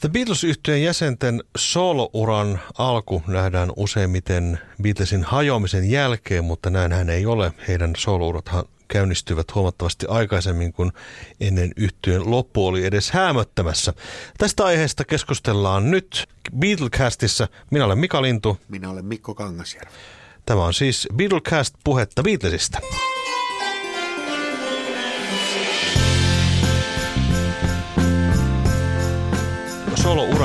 The Beatles-yhtyeen jäsenten soolouran alku nähdään useimmiten Beatlesin hajoamisen jälkeen, mutta näinhän ei ole. Heidän soolourathan käynnistyvät huomattavasti aikaisemmin kuin ennen yhtyeen loppu oli edes häämöttämässä. Tästä aiheesta keskustellaan nyt Beatlecastissa. Minä olen Mika Lintu. Minä olen Mikko Kangasjärvi. Tämä on siis Beatlecast puhetta Beatlesista.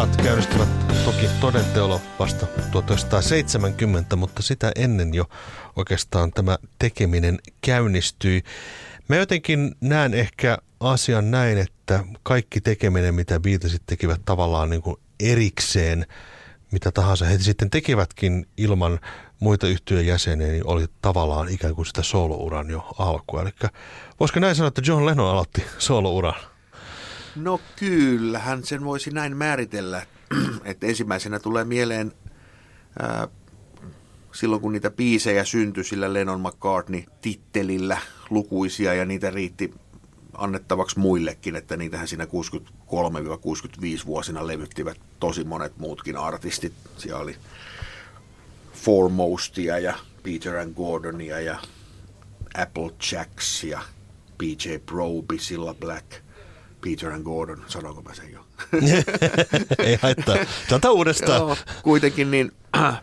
Solo-urat käynnistyvät toki todenteolla vasta 1970, mutta sitä ennen jo oikeastaan tämä tekeminen käynnistyi. Mä jotenkin näen ehkä asian näin, että kaikki tekeminen, mitä Beatlesit tekivät tavallaan niin kuin erikseen, mitä tahansa he sitten tekivätkin ilman muita yhtyön jäseniä, niin oli tavallaan ikään kuin sitä soolouran jo alkua. Eli voisiko näin sanoa, että John Lennon aloitti soolouran? No kyllähän sen voisi näin määritellä, että ensimmäisenä tulee mieleen ää, silloin kun niitä biisejä syntyi sillä Lennon McCartney-tittelillä lukuisia ja niitä riitti annettavaksi muillekin, että niitähän siinä 63-65 vuosina levyttivät tosi monet muutkin artistit. Siellä oli Foremostia ja Peter and Gordonia ja Jacks ja PJ Proby, Silla Black – Peter and Gordon, sanonko mä sen jo? Ei haittaa. Tätä uudestaan. Joo, kuitenkin niin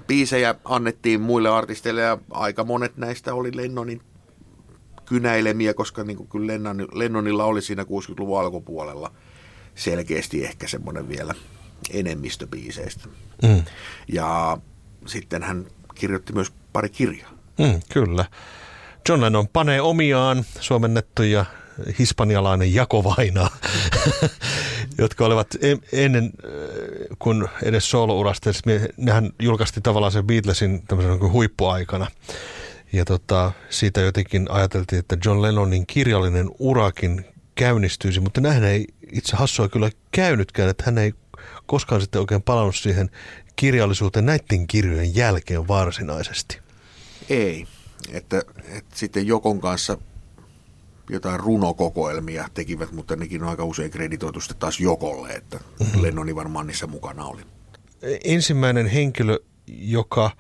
biisejä annettiin muille artisteille ja aika monet näistä oli Lennonin kynäilemiä, koska niin kuin kyllä Lennon, Lennonilla oli siinä 60-luvun alkupuolella selkeästi ehkä semmoinen vielä enemmistö biiseistä. Mm. Ja sitten hän kirjoitti myös pari kirjaa. Mm, kyllä. John Lennon panee omiaan suomennettuja hispanialainen jakovaina, jotka olivat ennen kuin edes solo-urasta, nehän julkaisti tavallaan sen Beatlesin tämmöisen huippuaikana. Ja tota, siitä jotenkin ajateltiin, että John Lennonin kirjallinen urakin käynnistyisi, mutta näin ei itse hassua kyllä käynytkään, että hän ei koskaan sitten oikein palannut siihen kirjallisuuteen näiden kirjojen jälkeen varsinaisesti. Ei, että, että sitten Jokon kanssa jotain runokokoelmia tekivät, mutta nekin on aika usein kreditoitu sitten taas Jokolle, että mm-hmm. Lennoni varmaan niissä mukana oli. Ensimmäinen henkilö, joka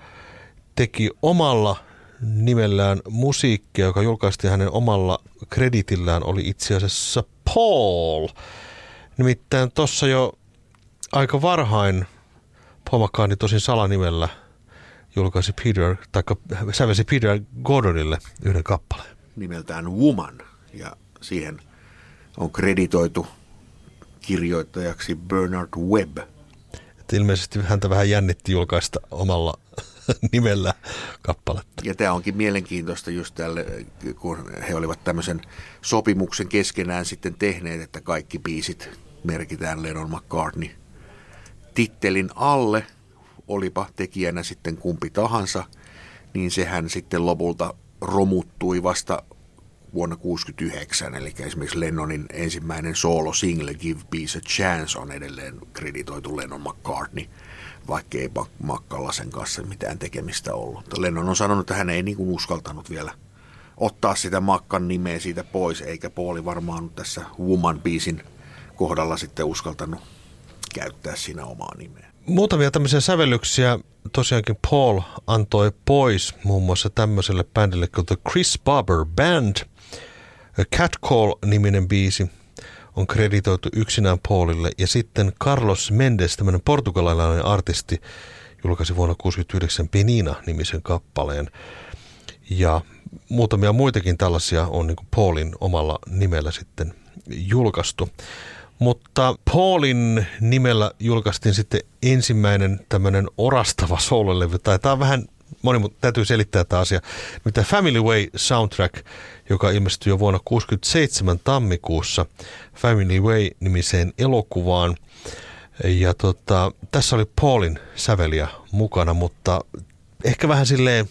teki omalla nimellään musiikkia, joka julkaistiin hänen omalla kreditillään, oli itse asiassa Paul. Nimittäin tuossa jo aika varhain Paul McCartney tosin salanimellä julkaisi Peter, tai sävelsi Peter Gordonille yhden kappaleen. Nimeltään Woman ja siihen on kreditoitu kirjoittajaksi Bernard Webb. Et ilmeisesti häntä vähän jännitti julkaista omalla nimellä kappaletta. Ja tämä onkin mielenkiintoista just tälle, kun he olivat tämmöisen sopimuksen keskenään sitten tehneet, että kaikki biisit merkitään Lennon McCartney tittelin alle, olipa tekijänä sitten kumpi tahansa, niin sehän sitten lopulta romuttui vasta vuonna 1969, eli esimerkiksi Lennonin ensimmäinen solo-single Give Peace a Chance on edelleen kreditoitu Lennon McCartney, vaikka ei Makkalla sen kanssa mitään tekemistä ollut. Lennon on sanonut, että hän ei niin kuin uskaltanut vielä ottaa sitä Makkan nimeä siitä pois, eikä Pauli varmaan tässä Woman-biisin kohdalla sitten uskaltanut käyttää siinä omaa nimeä. Muutamia tämmöisiä sävellyksiä tosiaankin Paul antoi pois muun muassa tämmöiselle bändille kuin The Chris Barber Band – Cat Call-niminen biisi on kreditoitu yksinään Paulille. Ja sitten Carlos Mendes, tämmöinen portugalilainen artisti, julkaisi vuonna 1969 Penina-nimisen kappaleen. Ja muutamia muitakin tällaisia on niin Paulin omalla nimellä sitten julkaistu. Mutta Paulin nimellä julkaistiin sitten ensimmäinen tämmöinen orastava soololevy, tai tämä on vähän moni, mutta täytyy selittää tämä asia. Mitä Family Way soundtrack, joka ilmestyi jo vuonna 1967 tammikuussa Family Way-nimiseen elokuvaan. Ja tota, tässä oli Paulin säveliä mukana, mutta ehkä vähän silleen,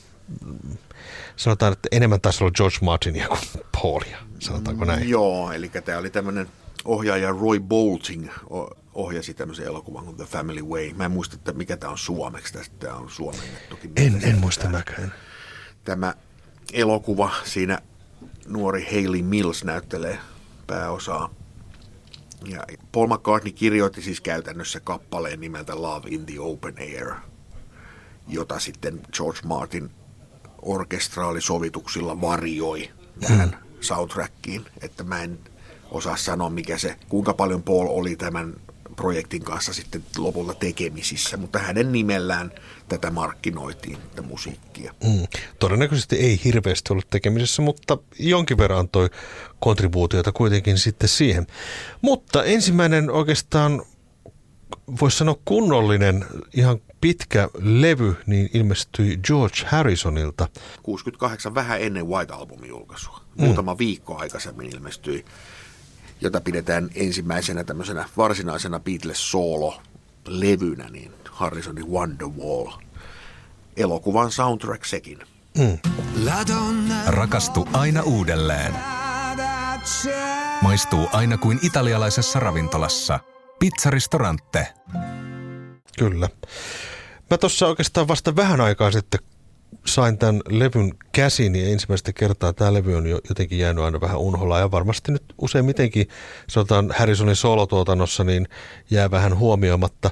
sanotaan, että enemmän taisi olla George Martinia kuin Paulia, sanotaanko näin? Joo, eli tämä oli tämmöinen ohjaaja Roy Bolting ohjasi tämmöisen elokuvan kuin The Family Way. Mä en muista, että mikä tämä on suomeksi. Tämä on suomennettukin. En, en muista mäkään. Tämä elokuva, siinä nuori Hayley Mills näyttelee pääosaa. Ja Paul McCartney kirjoitti siis käytännössä kappaleen nimeltä Love in the Open Air, jota sitten George Martin orkestraalisovituksilla varjoi tähän hmm. soundtrackiin, että mä en osaa sanoa, mikä se, kuinka paljon Paul oli tämän projektin kanssa sitten lopulta tekemisissä, mutta hänen nimellään tätä markkinoitiin, tätä musiikkia. Mm. Todennäköisesti ei hirveästi ollut tekemisissä, mutta jonkin verran toi kontribuutiota kuitenkin sitten siihen. Mutta ensimmäinen oikeastaan voisi sanoa kunnollinen, ihan pitkä levy, niin ilmestyi George Harrisonilta. 68 vähän ennen White Albumin julkaisua. Mm. Muutama viikko aikaisemmin ilmestyi jota pidetään ensimmäisenä tämmöisenä varsinaisena Beatles-soolo-levynä, niin Harrisonin Wonderwall. Elokuvan soundtrack sekin. Mm. Rakastu aina uudelleen. Maistuu aina kuin italialaisessa ravintolassa. Pizzaristorante. Kyllä. Mä tuossa oikeastaan vasta vähän aikaa sitten sain tämän levyn käsiin, niin ensimmäistä kertaa tämä levy on jo jotenkin jäänyt aina vähän unholla. Ja varmasti nyt useimmitenkin, sanotaan Harrisonin solotuotannossa, niin jää vähän huomioimatta.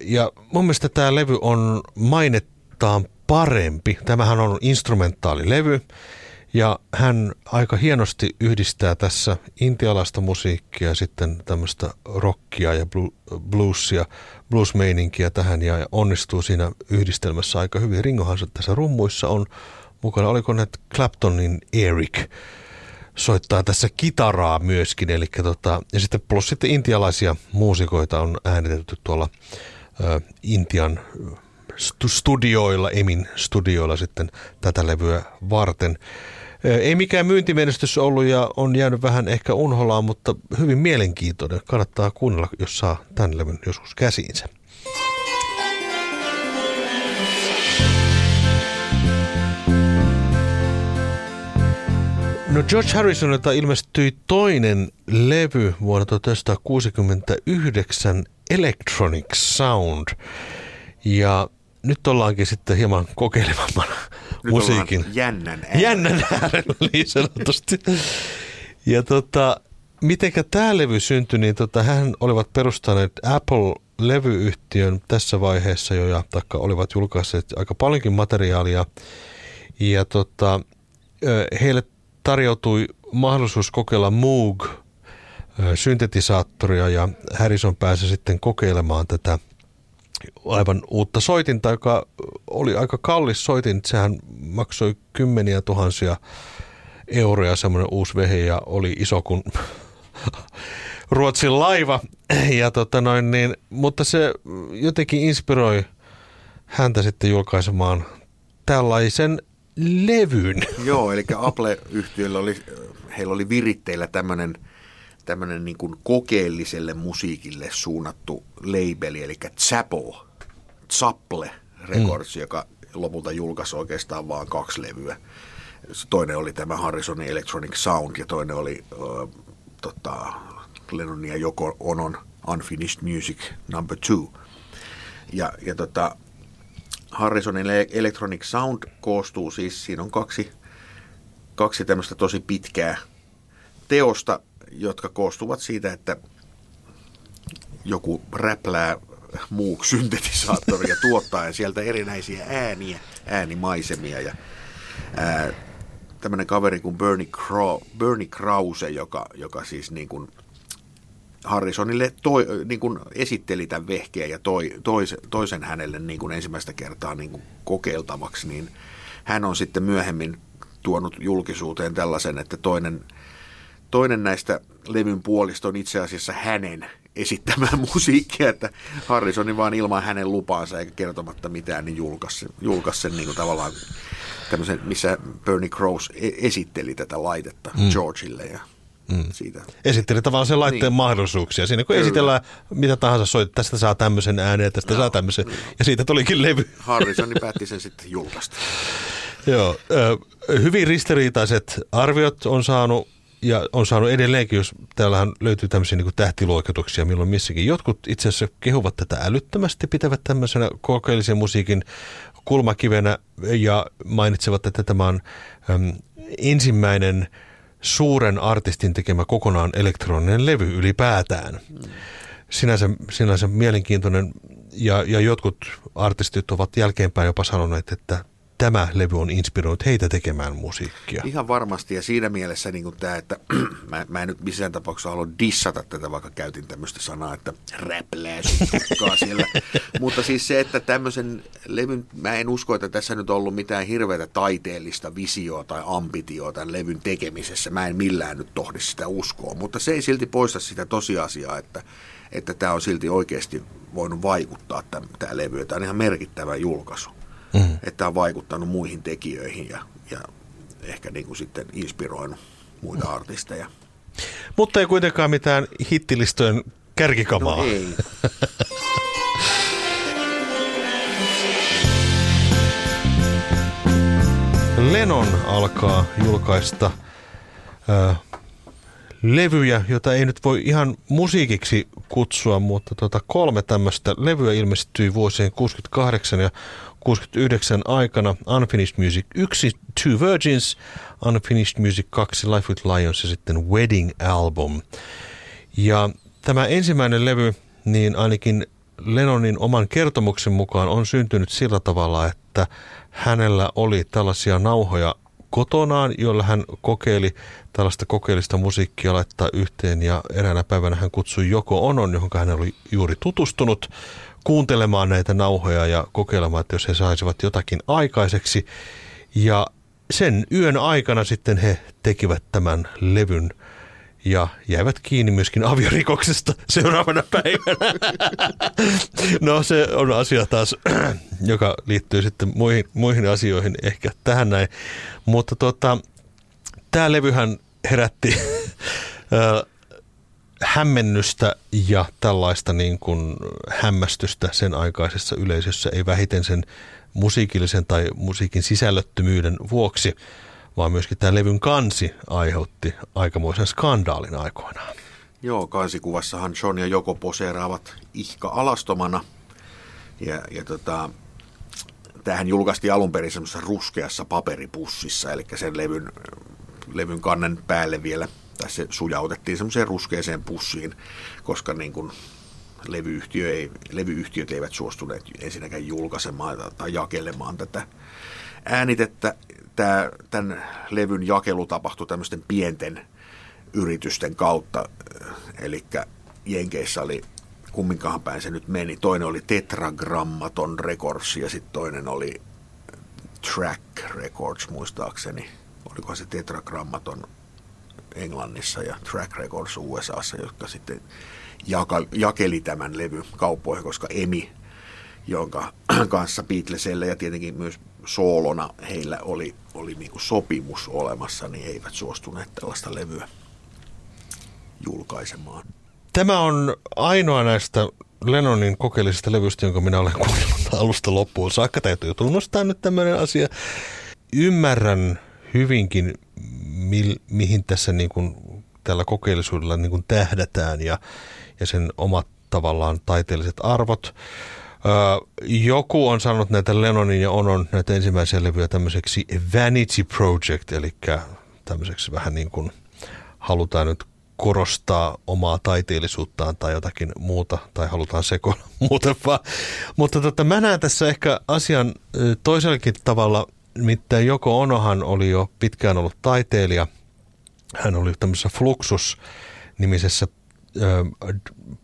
Ja mun mielestä tämä levy on mainettaan parempi. Tämähän on instrumentaalilevy. Ja hän aika hienosti yhdistää tässä intialaista musiikkia, sitten tämmöistä rockia ja bluesia, bluesmeininkiä tähän ja onnistuu siinä yhdistelmässä aika hyvin. Ringohan tässä rummuissa on mukana. Oliko ne Claptonin Eric soittaa tässä kitaraa myöskin. Eli tota, ja sitten plus sitten intialaisia muusikoita on äänitetty tuolla ö, Intian studioilla, Emin studioilla sitten tätä levyä varten. Ei mikään myyntimenestys ollut ja on jäänyt vähän ehkä unholaan, mutta hyvin mielenkiintoinen. Kannattaa kuunnella, jos saa tämän levyn joskus käsiinsä. No George Harrisonilta ilmestyi toinen levy vuonna 1969, Electronic Sound. Ja nyt ollaankin sitten hieman kokeilevammana musiikin. jännän äärellä. Jännän äärellä, niin sanotusti. Ja tota, mitenkä tämä levy syntyi, niin tota, hän olivat perustaneet Apple-levyyhtiön tässä vaiheessa jo, ja taikka olivat julkaisseet aika paljonkin materiaalia. Ja tota, heille tarjoutui mahdollisuus kokeilla Moog syntetisaattoria ja Harrison pääsi sitten kokeilemaan tätä aivan uutta soitinta, joka oli aika kallis soitin. Sehän maksoi kymmeniä tuhansia euroja semmoinen uusi vehe ja oli iso kuin Ruotsin laiva. Ja tota noin, niin, mutta se jotenkin inspiroi häntä sitten julkaisemaan tällaisen levyn. Joo, eli Apple-yhtiöllä oli, heillä oli viritteillä tämmöinen tämmöinen niin kuin kokeelliselle musiikille suunnattu labeli, eli Zapple, Zapple Records, mm. joka lopulta julkaisi oikeastaan vain kaksi levyä. Toinen oli tämä Harrisonin Electronic Sound ja toinen oli äh, tota, Lennon ja Joko Onon Unfinished Music Number Two. Ja, ja tota, Harrisonin Electronic Sound koostuu siis, siinä on kaksi, kaksi tämmöistä tosi pitkää teosta, jotka koostuvat siitä, että joku räplää muu syntetisaattori ja tuottaa sieltä erinäisiä ääniä, äänimaisemia. Ja, ää, tämmöinen kaveri kuin Bernie, Crow, Bernie Krause, joka, joka siis niin kuin Harrisonille toi, niin kuin esitteli tämän vehkeen ja toi, tois, toisen hänelle niin kuin ensimmäistä kertaa niin kuin kokeiltavaksi, niin hän on sitten myöhemmin tuonut julkisuuteen tällaisen, että toinen, toinen näistä levyn puolista on itse asiassa hänen esittämään musiikkia, että Harrisonin vaan ilman hänen lupaansa eikä kertomatta mitään, niin julkaisi, julkaisi sen niin kuin tavallaan tämmöisen, missä Bernie Krause e- esitteli tätä laitetta mm. Georgeille ja mm. siitä. Esitteli tavallaan sen laitteen niin. mahdollisuuksia. Siinä kun Kyllä. esitellään mitä tahansa soit, tästä saa tämmöisen äänen ja tästä no, saa tämmöisen. No. Ja siitä tulikin levy. Harrison päätti sen sitten julkaista. Joo, hyvin ristiriitaiset arviot on saanut ja on saanut edelleenkin, jos täällähän löytyy tämmöisiä niin tähtiluokituksia milloin missäkin. Jotkut itse asiassa kehuvat tätä älyttömästi, pitävät tämmöisenä kokeellisen musiikin kulmakivenä ja mainitsevat, että tämä on äm, ensimmäinen suuren artistin tekemä kokonaan elektroninen levy ylipäätään. Sinänsä, sinänsä mielenkiintoinen ja, ja jotkut artistit ovat jälkeenpäin jopa sanoneet, että tämä levy on inspiroinut heitä tekemään musiikkia. Ihan varmasti ja siinä mielessä niin tämä, että mä, mä en nyt missään tapauksessa halua dissata tätä, vaikka käytin tämmöistä sanaa, että räplää siellä. Mutta siis se, että tämmöisen levyn, mä en usko, että tässä nyt on ollut mitään hirveätä taiteellista visioa tai ambitioa tämän levyn tekemisessä. Mä en millään nyt tohdi sitä uskoa, mutta se ei silti poista sitä tosiasiaa, että että tämä on silti oikeasti voinut vaikuttaa tämä levy. Tämä on ihan merkittävä julkaisu mm. että on vaikuttanut muihin tekijöihin ja, ja ehkä niin kuin sitten inspiroinut muita mm. artisteja. Mutta ei kuitenkaan mitään hittilistojen kärkikamaa. No ei. Lenon alkaa julkaista äh, levyjä, jota ei nyt voi ihan musiikiksi kutsua, mutta tota kolme tämmöistä levyä ilmestyi vuosien 68 ja 69 aikana Unfinished Music 1, Two Virgins, Unfinished Music 2, Life with Lions ja sitten Wedding Album. Ja tämä ensimmäinen levy, niin ainakin Lennonin oman kertomuksen mukaan on syntynyt sillä tavalla, että hänellä oli tällaisia nauhoja kotonaan, joilla hän kokeili tällaista kokeellista musiikkia laittaa yhteen ja eräänä päivänä hän kutsui Joko Onon, johon hän oli juuri tutustunut, kuuntelemaan näitä nauhoja ja kokeilemaan, että jos he saisivat jotakin aikaiseksi. Ja sen yön aikana sitten he tekivät tämän levyn ja jäivät kiinni myöskin aviorikoksesta seuraavana päivänä. No se on asia taas, joka liittyy sitten muihin, muihin asioihin ehkä tähän näin. Mutta tota, tämä levyhän herätti hämmennystä ja tällaista niin kuin hämmästystä sen aikaisessa yleisössä, ei vähiten sen musiikillisen tai musiikin sisällöttömyyden vuoksi, vaan myöskin tämä levyn kansi aiheutti aikamoisen skandaalin aikoinaan. Joo, kansikuvassahan John ja Joko poseeraavat ihka alastomana. Ja, ja tota, tähän julkaistiin alun perin semmoisessa ruskeassa paperipussissa, eli sen levyn, levyn kannen päälle vielä – tai se sujautettiin semmoiseen ruskeeseen pussiin, koska niin kuin levyyhtiö ei, levyyhtiöt eivät suostuneet ensinnäkään julkaisemaan tai jakelemaan tätä äänitettä. Tämä, tämän levyn jakelu tapahtui tämmöisten pienten yritysten kautta, eli Jenkeissä oli kumminkahan päin se nyt meni. Toinen oli Tetragrammaton Records ja sitten toinen oli Track Records muistaakseni. Oliko se Tetragrammaton Englannissa ja Track Records USAssa, jotka sitten jaka, jakeli tämän levy kauppoihin, koska Emi, jonka kanssa Beatlesille ja tietenkin myös soolona heillä oli, oli niin kuin sopimus olemassa, niin eivät suostuneet tällaista levyä julkaisemaan. Tämä on ainoa näistä Lennonin kokeellisista levyistä, jonka minä olen kuunnellut alusta loppuun saakka. Täytyy tunnustaa nyt tämmöinen asia. Ymmärrän hyvinkin, mi, mihin tässä niin kuin, tällä kokeellisuudella niin kuin tähdätään ja, ja sen omat tavallaan taiteelliset arvot. Joku on sanonut näitä Lennonin ja Onon näitä ensimmäisiä levyjä tämmöiseksi vanity project, eli tämmöiseksi vähän niin kuin halutaan nyt korostaa omaa taiteellisuuttaan tai jotakin muuta, tai halutaan sekoilla muuten vaan. Mutta tota, mä näen tässä ehkä asian toisellakin tavalla – Nimittäin Joko Onohan oli jo pitkään ollut taiteilija. Hän oli tämmöisessä Fluxus-nimisessä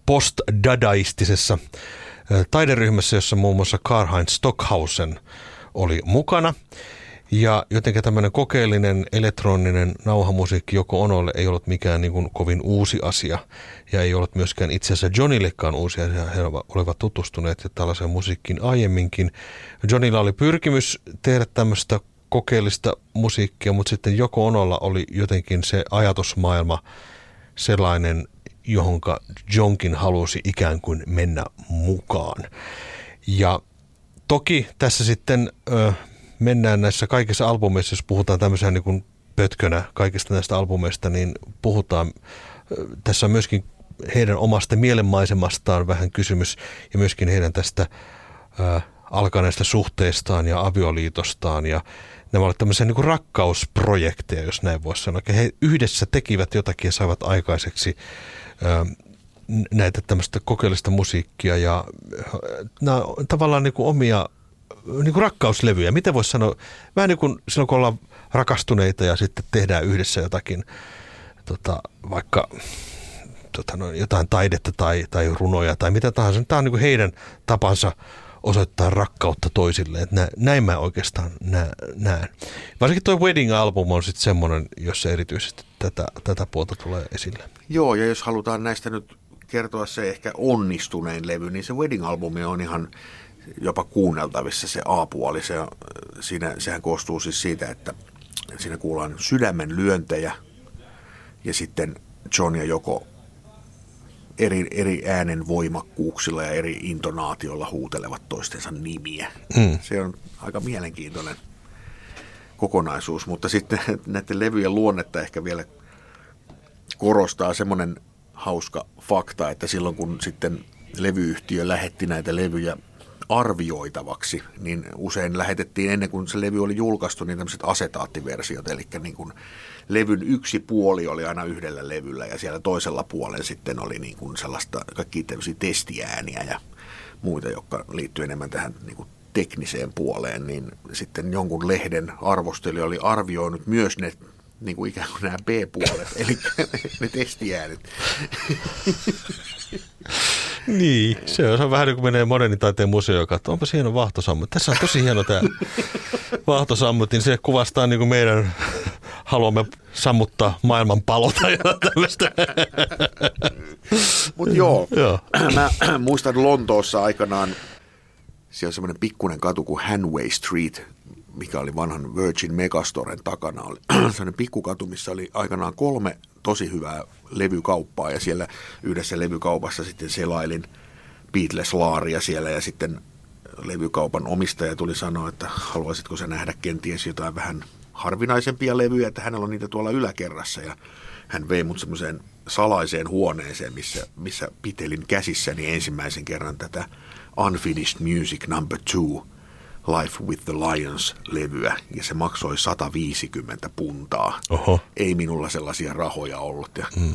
post-dadaistisessa taideryhmässä, jossa muun muassa Karl-Heinz Stockhausen oli mukana. Ja jotenkin tämmöinen kokeellinen elektroninen nauhamusiikki joko Onolle ei ollut mikään niin kuin kovin uusi asia ja ei ollut myöskään itse asiassa Johnillekaan uusi asia. He olivat tutustuneet tällaiseen musiikkiin aiemminkin. Johnilla oli pyrkimys tehdä tämmöistä kokeellista musiikkia, mutta sitten joko Onolla oli jotenkin se ajatusmaailma sellainen, johonka Jonkin halusi ikään kuin mennä mukaan. Ja toki tässä sitten ö, mennään näissä kaikissa albumeissa, jos puhutaan tämmöisenä niin kuin pötkönä kaikista näistä albumeista, niin puhutaan, tässä on myöskin heidän omasta mielenmaisemastaan vähän kysymys ja myöskin heidän tästä ö, alkaneesta suhteestaan ja avioliitostaan ja nämä olivat tämmöisiä niin kuin rakkausprojekteja, jos näin voisi sanoa. He yhdessä tekivät jotakin ja saivat aikaiseksi ö, näitä tämmöistä kokeellista musiikkia ja nämä on tavallaan niin kuin omia niin kuin rakkauslevyjä. Miten voisi sanoa, vähän niin kuin silloin kun ollaan rakastuneita ja sitten tehdään yhdessä jotakin, tota, vaikka tota, no, jotain taidetta tai, tai runoja tai mitä tahansa. Tämä on niin kuin heidän tapansa osoittaa rakkautta toisille. Että näin mä oikeastaan näen. Varsinkin tuo Wedding-album on sitten semmoinen, jossa erityisesti tätä, tätä puolta tulee esille. Joo, ja jos halutaan näistä nyt kertoa se ehkä onnistunein levy, niin se Wedding-albumi on ihan jopa kuunneltavissa se A-puoli. Se, siinä, sehän koostuu siis siitä, että siinä kuullaan sydämen lyöntejä ja sitten John ja Joko eri, eri äänen voimakkuuksilla ja eri intonaatiolla huutelevat toistensa nimiä. Mm. Se on aika mielenkiintoinen kokonaisuus, mutta sitten näiden levyjen luonnetta ehkä vielä korostaa semmoinen hauska fakta, että silloin kun sitten levyyhtiö lähetti näitä levyjä arvioitavaksi, niin usein lähetettiin ennen kuin se levy oli julkaistu, niin tämmöiset asetaattiversiot, eli niin kuin levyn yksi puoli oli aina yhdellä levyllä ja siellä toisella puolella sitten oli niin kuin sellaista kaikki tämmöisiä testiääniä ja muita, jotka liittyy enemmän tähän niin kuin tekniseen puoleen, niin sitten jonkun lehden arvostelija oli arvioinut myös ne niin kuin ikään kuin nämä B-puolet, eli ne testiäänet. niin, se on vähän niin kuin menee modernin taiteen museoon katsoa, onpa hieno vahtosammut. Tässä on tosi hieno tämä vahtosammut, niin se kuvastaa niin kuin meidän haluamme sammuttaa maailman palota ja tällaista. Mutta joo, joo, mä muistan Lontoossa aikanaan, siellä on semmoinen pikkuinen katu kuin Hanway Street, mikä oli vanhan Virgin Megastoren takana. Oli sellainen pikkukatu, missä oli aikanaan kolme tosi hyvää levykauppaa ja siellä yhdessä levykaupassa sitten selailin Beatles-laaria siellä ja sitten levykaupan omistaja tuli sanoa, että haluaisitko sä nähdä kenties jotain vähän harvinaisempia levyjä, että hänellä on niitä tuolla yläkerrassa ja hän vei mut semmoiseen salaiseen huoneeseen, missä, missä pitelin käsissäni ensimmäisen kerran tätä Unfinished Music Number Two Life with the Lions-levyä ja se maksoi 150 puntaa. Oho. Ei minulla sellaisia rahoja ollut ja mm.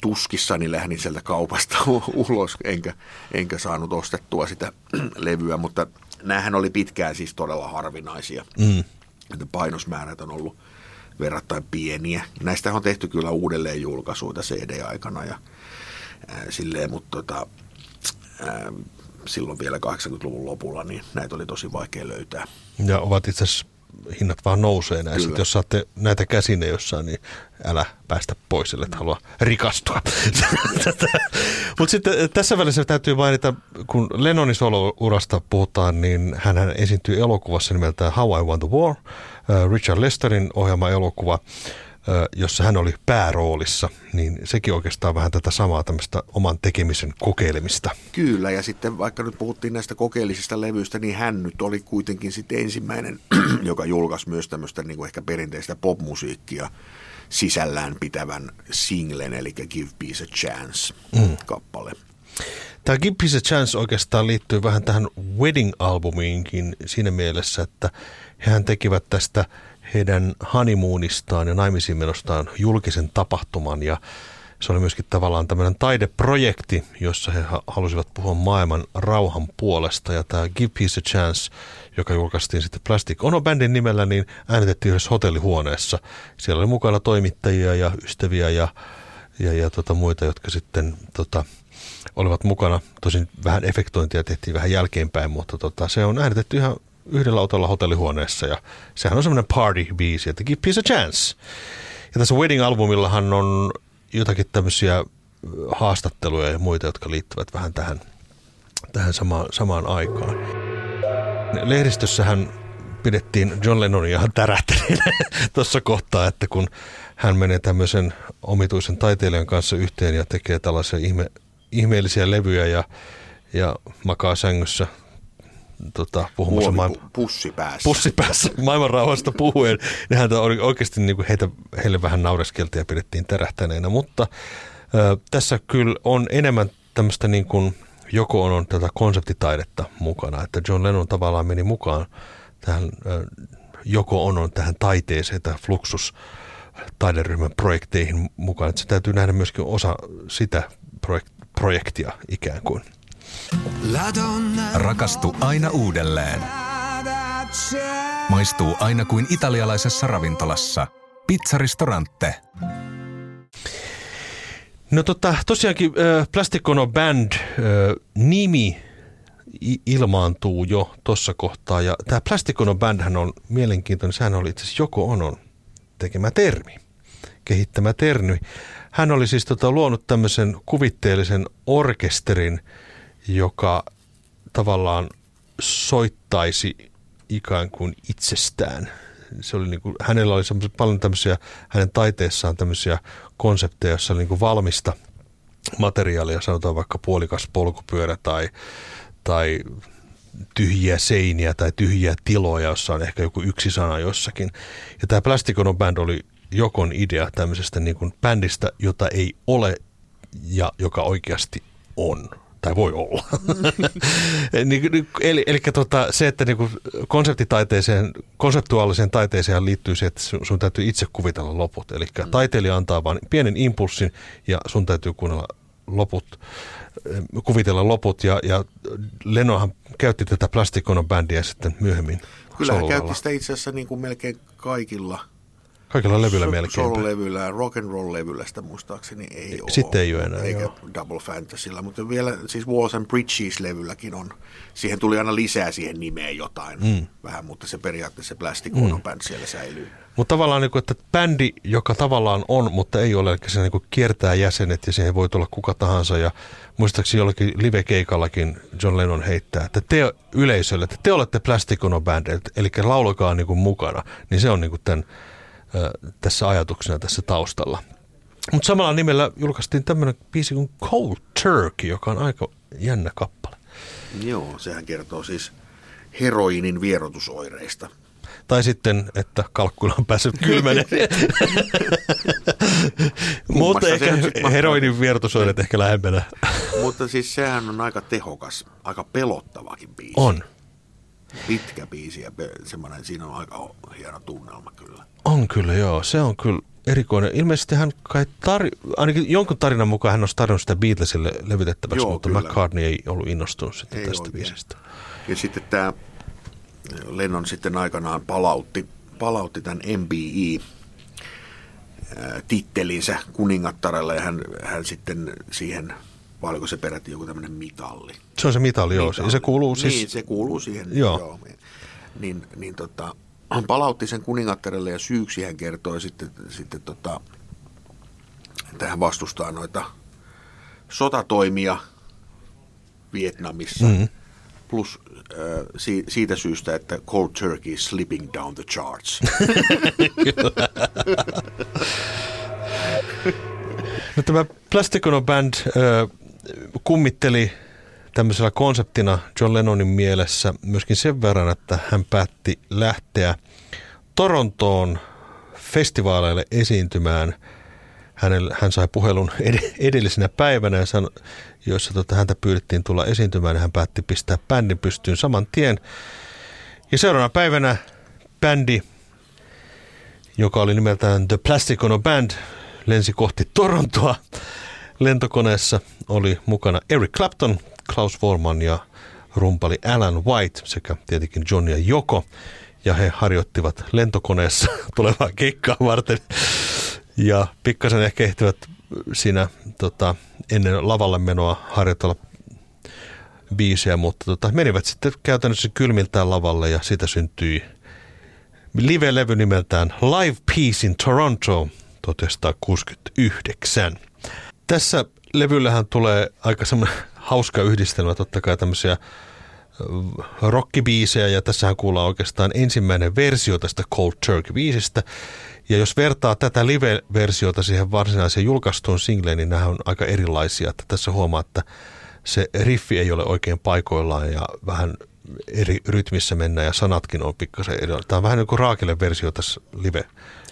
tuskissani lähdin sieltä kaupasta ulos enkä, enkä saanut ostettua sitä levyä, mutta näähän oli pitkään siis todella harvinaisia. Mm että painosmäärät on ollut verrattain pieniä. Näistä on tehty kyllä uudelleen julkaisuita CD-aikana ja ää, silleen, mutta tota, ää, silloin vielä 80-luvun lopulla, niin näitä oli tosi vaikea löytää. Ja ovat itse asiassa hinnat vaan nousee näissä. Jos saatte näitä käsine jossain, niin älä päästä pois, ellei halua rikastua. Mutta sitten tässä välissä täytyy mainita, kun Lennonin solo-urasta puhutaan, niin hän esiintyi elokuvassa nimeltään How I Want the War, äh, Richard Lesterin ohjaama elokuva jossa hän oli pääroolissa, niin sekin oikeastaan vähän tätä samaa tämmöistä oman tekemisen kokeilemista. Kyllä, ja sitten vaikka nyt puhuttiin näistä kokeellisista levyistä, niin hän nyt oli kuitenkin sitten ensimmäinen, joka julkaisi myös tämmöistä niin kuin ehkä perinteistä popmusiikkia sisällään pitävän singlen, eli Give Peace a Chance mm. kappale. Tämä Give Peace a Chance oikeastaan liittyy vähän tähän Wedding-albumiinkin siinä mielessä, että hän tekivät tästä – heidän honeymoonistaan ja naimisiin menostaan julkisen tapahtuman ja se oli myöskin tavallaan tämmöinen taideprojekti, jossa he halusivat puhua maailman rauhan puolesta. Ja tämä Give Peace a Chance, joka julkaistiin sitten Plastic Ono Bandin nimellä, niin äänitettiin yhdessä hotellihuoneessa. Siellä oli mukana toimittajia ja ystäviä ja, ja, ja tota muita, jotka sitten tota, olivat mukana. Tosin vähän efektointia tehtiin vähän jälkeenpäin, mutta tota, se on äänitetty ihan yhdellä otolla hotellihuoneessa ja sehän on semmoinen party-biisi, että give peace a chance. Ja tässä Wedding-albumillahan on jotakin tämmöisiä haastatteluja ja muita, jotka liittyvät vähän tähän, tähän sama, samaan aikaan. Lehdistössähän pidettiin John Lennonia ihan tärähtäneenä tuossa kohtaa, että kun hän menee tämmöisen omituisen taiteilijan kanssa yhteen ja tekee tällaisia ihme, ihmeellisiä levyjä ja, ja makaa sängyssä tota, puhumassa Muovi, pussi päässä. pussi päässä maailman rauhasta puhuen. Häntä oli oikeasti niin kuin heitä, heille vähän naureskeltiin ja pidettiin tärähtäneenä. Mutta ö, tässä kyllä on enemmän tämmöistä niin kuin joko on tätä konseptitaidetta mukana, että John Lennon tavallaan meni mukaan tähän ö, joko on on tähän taiteeseen, tähän Fluxus taideryhmän projekteihin mukaan. Että se täytyy nähdä myöskin osa sitä projek- projektia ikään kuin. Rakastu aina uudelleen. Maistuu aina kuin italialaisessa ravintolassa. Pizzaristorante. No tota, tosiaankin äh, Plasticono Band äh, nimi ilmaantuu jo tuossa kohtaa. Ja tämä Plasticono Bandhän on mielenkiintoinen. Sehän oli itse asiassa Joko Onon tekemä termi, kehittämä termi. Hän oli siis tota, luonut tämmöisen kuvitteellisen orkesterin, joka tavallaan soittaisi ikään kuin itsestään. Se oli niin kuin, hänellä oli paljon tämmöisiä, hänen taiteessaan tämmöisiä konsepteja, joissa oli niin kuin valmista materiaalia, sanotaan vaikka puolikas polkupyörä tai, tai tyhjiä seiniä tai tyhjiä tiloja, jossa on ehkä joku yksi sana jossakin. Ja tämä Plasticono Band oli Jokon idea tämmöisestä niin kuin bändistä, jota ei ole ja joka oikeasti on tai voi olla. Niin- niin- eli eli tota, se, että niinku konseptitaiteeseen, konseptuaaliseen taiteeseen liittyy se, että sun, täytyy itse kuvitella loput. Eli taiteilija antaa vain pienen impulssin ja sun täytyy kuunnella loput, eh, kuvitella loput. Ja, ja Lenohan käytti tätä Plasticono bändiä sitten myöhemmin Kyllä hän käytti sitä itse asiassa niin kuin melkein kaikilla Kaikilla levyillä so- melkein. sololevyillä ja rock and roll levyllä sitä muistaakseni ei ole. Sitten ei ole enää, Eikä joo. Double Fantasyllä, mutta vielä siis Walls and Bridges-levylläkin on. Siihen tuli aina lisää siihen nimeen jotain mm. vähän, mutta se periaatteessa se Plastic Ono Band siellä säilyy. Mutta tavallaan, niin kuin, että bändi, joka tavallaan on, mutta ei ole, eli se niin kuin kiertää jäsenet ja siihen voi tulla kuka tahansa. Ja muistaakseni jollakin live-keikallakin John Lennon heittää, että te yleisölle, että te olette Plastic Ono Band, eli laulakaa niin kuin mukana. Niin se on niin kuin tämän, tässä ajatuksena tässä taustalla. Mutta samalla nimellä julkaistiin tämmöinen biisi kuin Cold Turkey, joka on aika jännä kappale. Joo, sehän kertoo siis heroinin vierotusoireista. Tai sitten, että kalkkula on päässyt kylmenemään. Mutta ehkä heroinin vierotusoireet ehkä lähempänä. Mutta siis sehän on aika tehokas, aika pelottavakin biisi. On. Pitkä biisi ja semmoinen, siinä on aika hieno tunnelma kyllä. On kyllä, joo. Se on kyllä erikoinen. Ilmeisesti hän kai tar- ainakin jonkun tarinan mukaan hän olisi tarjonnut sitä Beatlesille levytettäväksi, Joo, mutta kyllä. McCartney ei ollut innostunut sitten Ei tästä biisistä. Ja sitten tämä Lennon sitten aikanaan palautti, palautti tämän MBE tittelinsä kuningattarelle ja hän, hän sitten siihen, vai oliko se peräti joku tämmöinen mitalli. Se on se mitali, joo. Mitalli. Se kuuluu siis... Niin, se kuuluu siihen. Joo. joo. Niin, niin tota, hän palautti sen kuningattarelle ja syyksi hän kertoi sitten, sitten tota, että hän vastustaa noita sotatoimia Vietnamissa. Mm-hmm. Plus äh, si- siitä syystä, että Cold Turkey is slipping down the charts. No, tämä Plasticono Band äh, kummitteli tämmöisellä konseptina John Lennonin mielessä myöskin sen verran, että hän päätti lähteä Torontoon festivaaleille esiintymään. Hänellä, hän sai puhelun ed- edellisenä päivänä, jossa tota, häntä pyydettiin tulla esiintymään, ja hän päätti pistää bändin pystyyn saman tien. Ja seuraavana päivänä bändi joka oli nimeltään The Plasticono Band, lensi kohti Torontoa. Lentokoneessa oli mukana Eric Clapton, Klaus Vorman ja rumpali Alan White sekä tietenkin John ja Joko. Ja he harjoittivat lentokoneessa tulevaa keikkaa varten. Ja pikkasen ehkä ehtivät siinä tota, ennen lavalle menoa harjoitella biisejä, mutta tota, menivät sitten käytännössä kylmiltään lavalle ja siitä syntyi live-levy nimeltään Live Peace in Toronto 1969. Tässä levyllähän tulee aika semmoinen hauska yhdistelmä, totta kai tämmöisiä rockibiisejä ja tässähän kuullaan oikeastaan ensimmäinen versio tästä Cold Turkey-biisistä. Ja jos vertaa tätä live-versiota siihen varsinaiseen julkaistuun singleen, niin nämä on aika erilaisia. Että tässä huomaa, että se riffi ei ole oikein paikoillaan ja vähän eri rytmissä mennään ja sanatkin on pikkasen eri. Tämä on vähän niin kuin raakille versio tässä live,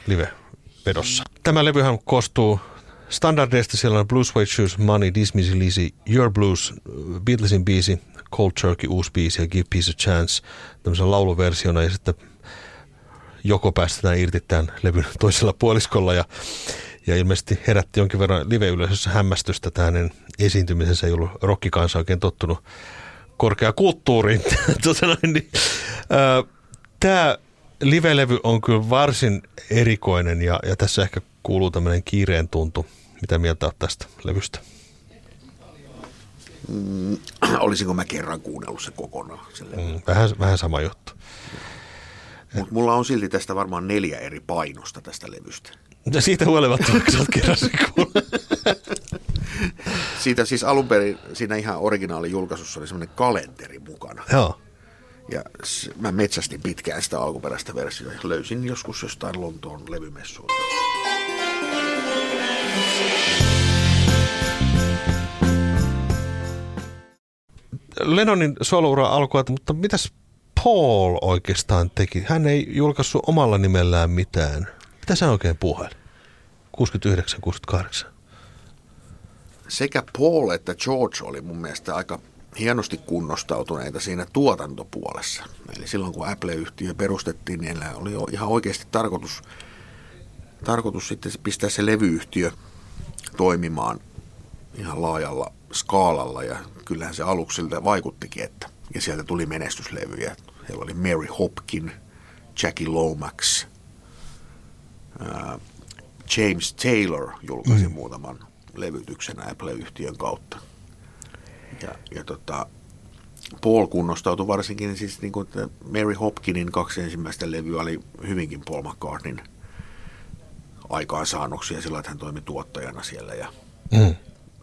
live-vedossa. Tämä levyhän koostuu standardeista, siellä on Blue Suede Shoes, Money, Dismissy Lizzy, Your Blues, Beatlesin biisi, Cold Turkey, uusi biisi ja Give Peace a Chance tämmöisen lauluversiona ja sitten joko päästetään irti tämän levyn toisella puoliskolla ja, ja ilmeisesti herätti jonkin verran live-yleisössä hämmästystä. Tämä hänen esiintymisensä ei ollut rokkikansa oikein tottunut korkeakulttuuriin. tota niin, tämä live-levy on kyllä varsin erikoinen ja, ja tässä ehkä kuuluu tämmöinen kiireen tuntu. Mitä mieltä olet tästä levystä? Mm, olisinko mä kerran kuunnellut se kokonaan? Mm, vähän, vähän sama juttu. Mutta mulla on silti tästä varmaan neljä eri painosta tästä levystä. Ja siitä huolimatta, kun sä kerran Siitä siis alun perin, siinä ihan originaali julkaisussa oli semmoinen kalenteri mukana. Joo. Ja mä metsästin pitkään sitä alkuperäistä versiota ja löysin joskus jostain Lontoon levymessuilta. Lennonin soloura alkoi, mutta mitäs Paul oikeastaan teki? Hän ei julkaissut omalla nimellään mitään. Mitä sä oikein puheli? 69-68. Sekä Paul että George oli mun mielestä aika hienosti kunnostautuneita siinä tuotantopuolessa. Eli silloin kun Apple-yhtiö perustettiin, niin oli ihan oikeasti tarkoitus, tarkoitus sitten pistää se levyyhtiö toimimaan ihan laajalla skaalalla ja kyllähän se aluksi siltä vaikuttikin, että ja sieltä tuli menestyslevyjä. Heillä oli Mary Hopkin, Jackie Lomax, ää, James Taylor julkaisi mm. muutaman levytyksen Apple-yhtiön kautta. Ja, ja tota, Paul kunnostautui varsinkin, siis niin kuin Mary Hopkinin kaksi ensimmäistä levyä oli hyvinkin Paul McCartneyn aikaansaannoksia sillä, että hän toimi tuottajana siellä ja mm.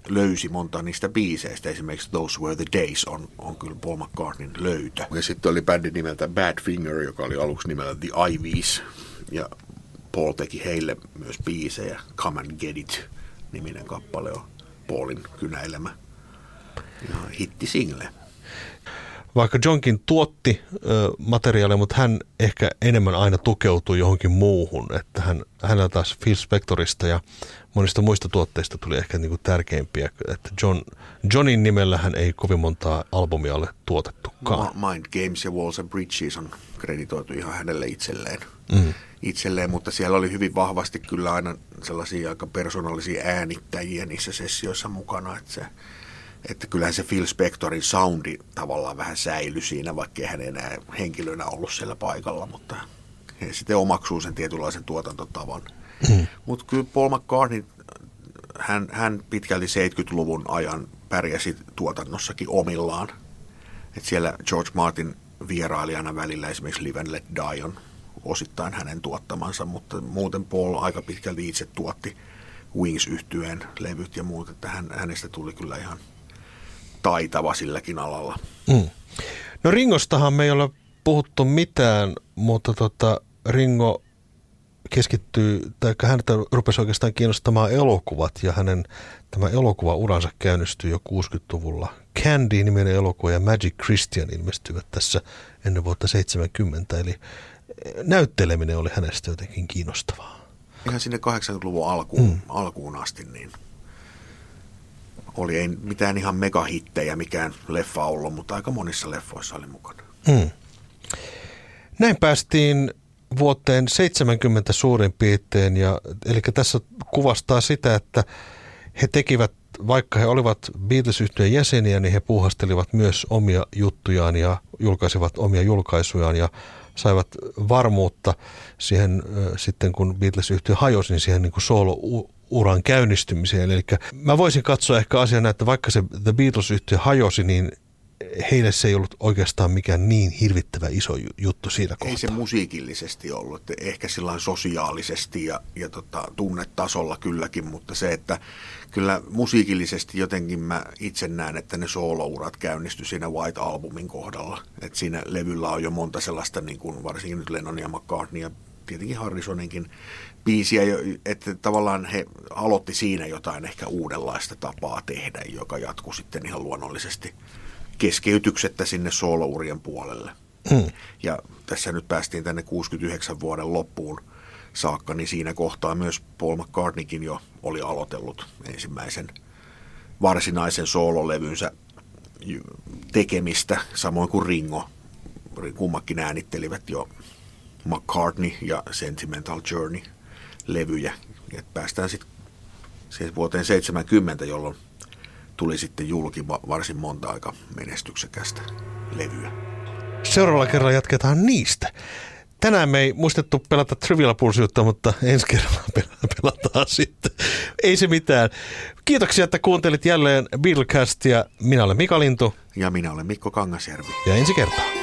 löysi monta niistä biiseistä. Esimerkiksi Those Were the Days on, on kyllä Paul McCartneyn löytö. Ja sitten oli bändi nimeltä Badfinger, joka oli aluksi nimellä The Ivies. Ja Paul teki heille myös biisejä. Come and Get It niminen kappale on Paulin kynäilemä ihan hitti-single. Vaikka Johnkin tuotti ö, materiaalia, mutta hän ehkä enemmän aina tukeutui johonkin muuhun. Että hän, hänellä taas Phil Spectorista ja monista muista tuotteista tuli ehkä niinku tärkeimpiä. Että John, Johnin nimellä hän ei kovin montaa albumia ole tuotettukaan. Mind Games ja Walls and Bridges on kreditoitu ihan hänelle itselleen. Mm itselleen, mutta siellä oli hyvin vahvasti kyllä aina sellaisia aika persoonallisia äänittäjiä niissä sessioissa mukana, että, se, että kyllähän se Phil Spectorin soundi tavallaan vähän säilyi siinä, vaikka hän enää henkilönä ollut siellä paikalla, mutta he sitten omaksuu sen tietynlaisen tuotantotavan. Mm. Mutta kyllä Paul McCartney, hän, hän pitkälti 70-luvun ajan pärjäsi tuotannossakin omillaan. Et siellä George Martin vierailijana välillä esimerkiksi Live and Let Die on osittain hänen tuottamansa, mutta muuten Paul aika pitkälti itse tuotti wings yhtyeen levyt ja muut, että hän, hänestä tuli kyllä ihan taitava silläkin alalla. Mm. No Ringostahan me ei ole puhuttu mitään, mutta tota, Ringo keskittyy, tai häntä rupesi oikeastaan kiinnostamaan elokuvat, ja hänen tämä elokuva-uransa käynnistyi jo 60-luvulla. Candy-niminen elokuva ja Magic Christian ilmestyivät tässä ennen vuotta 70, eli näytteleminen oli hänestä jotenkin kiinnostavaa. Ihan sinne 80-luvun alkuun, mm. alkuun asti, niin oli ei mitään ihan megahittejä mikään leffa ollut, mutta aika monissa leffoissa oli mukana. Mm. Näin päästiin vuoteen 70 suurin piirtein, ja, eli tässä kuvastaa sitä, että he tekivät, vaikka he olivat beatles jäseniä, niin he puuhastelivat myös omia juttujaan ja julkaisivat omia julkaisujaan, ja saivat varmuutta siihen sitten, kun Beatles-yhtiö hajosi, niin siihen niin kuin solo-uran käynnistymiseen. Eli mä voisin katsoa ehkä asiana, että vaikka se The Beatles-yhtiö hajosi, niin heille se ei ollut oikeastaan mikään niin hirvittävä iso juttu siinä kohtaa. Ei se musiikillisesti ollut, ehkä sillä sosiaalisesti ja, ja tota, tunnetasolla kylläkin, mutta se, että kyllä musiikillisesti jotenkin mä itse näen, että ne soolourat käynnistyi siinä White Albumin kohdalla. Että siinä levyllä on jo monta sellaista, niin kuin varsinkin nyt Lennon ja McCartney ja tietenkin Harrisoninkin biisiä, että tavallaan he aloitti siinä jotain ehkä uudenlaista tapaa tehdä, joka jatkui sitten ihan luonnollisesti keskeytyksettä sinne soolourien puolelle. Hmm. Ja tässä nyt päästiin tänne 69 vuoden loppuun saakka, niin siinä kohtaa myös Paul McCartneykin jo oli aloitellut ensimmäisen varsinaisen soololevynsä tekemistä, samoin kuin Ringo. Kummakin äänittelivät jo McCartney ja Sentimental Journey levyjä. Et päästään sitten siis vuoteen 70, jolloin tuli sitten julki varsin monta aika menestyksekästä levyä. Seuraavalla kerralla jatketaan niistä. Tänään me ei muistettu pelata Trivial Pursuitta, mutta ensi kerralla pelataan sitten. Ei se mitään. Kiitoksia, että kuuntelit jälleen Beatlecastia. Minä olen Mika Lintu. Ja minä olen Mikko Kangasjärvi. Ja ensi kertaa.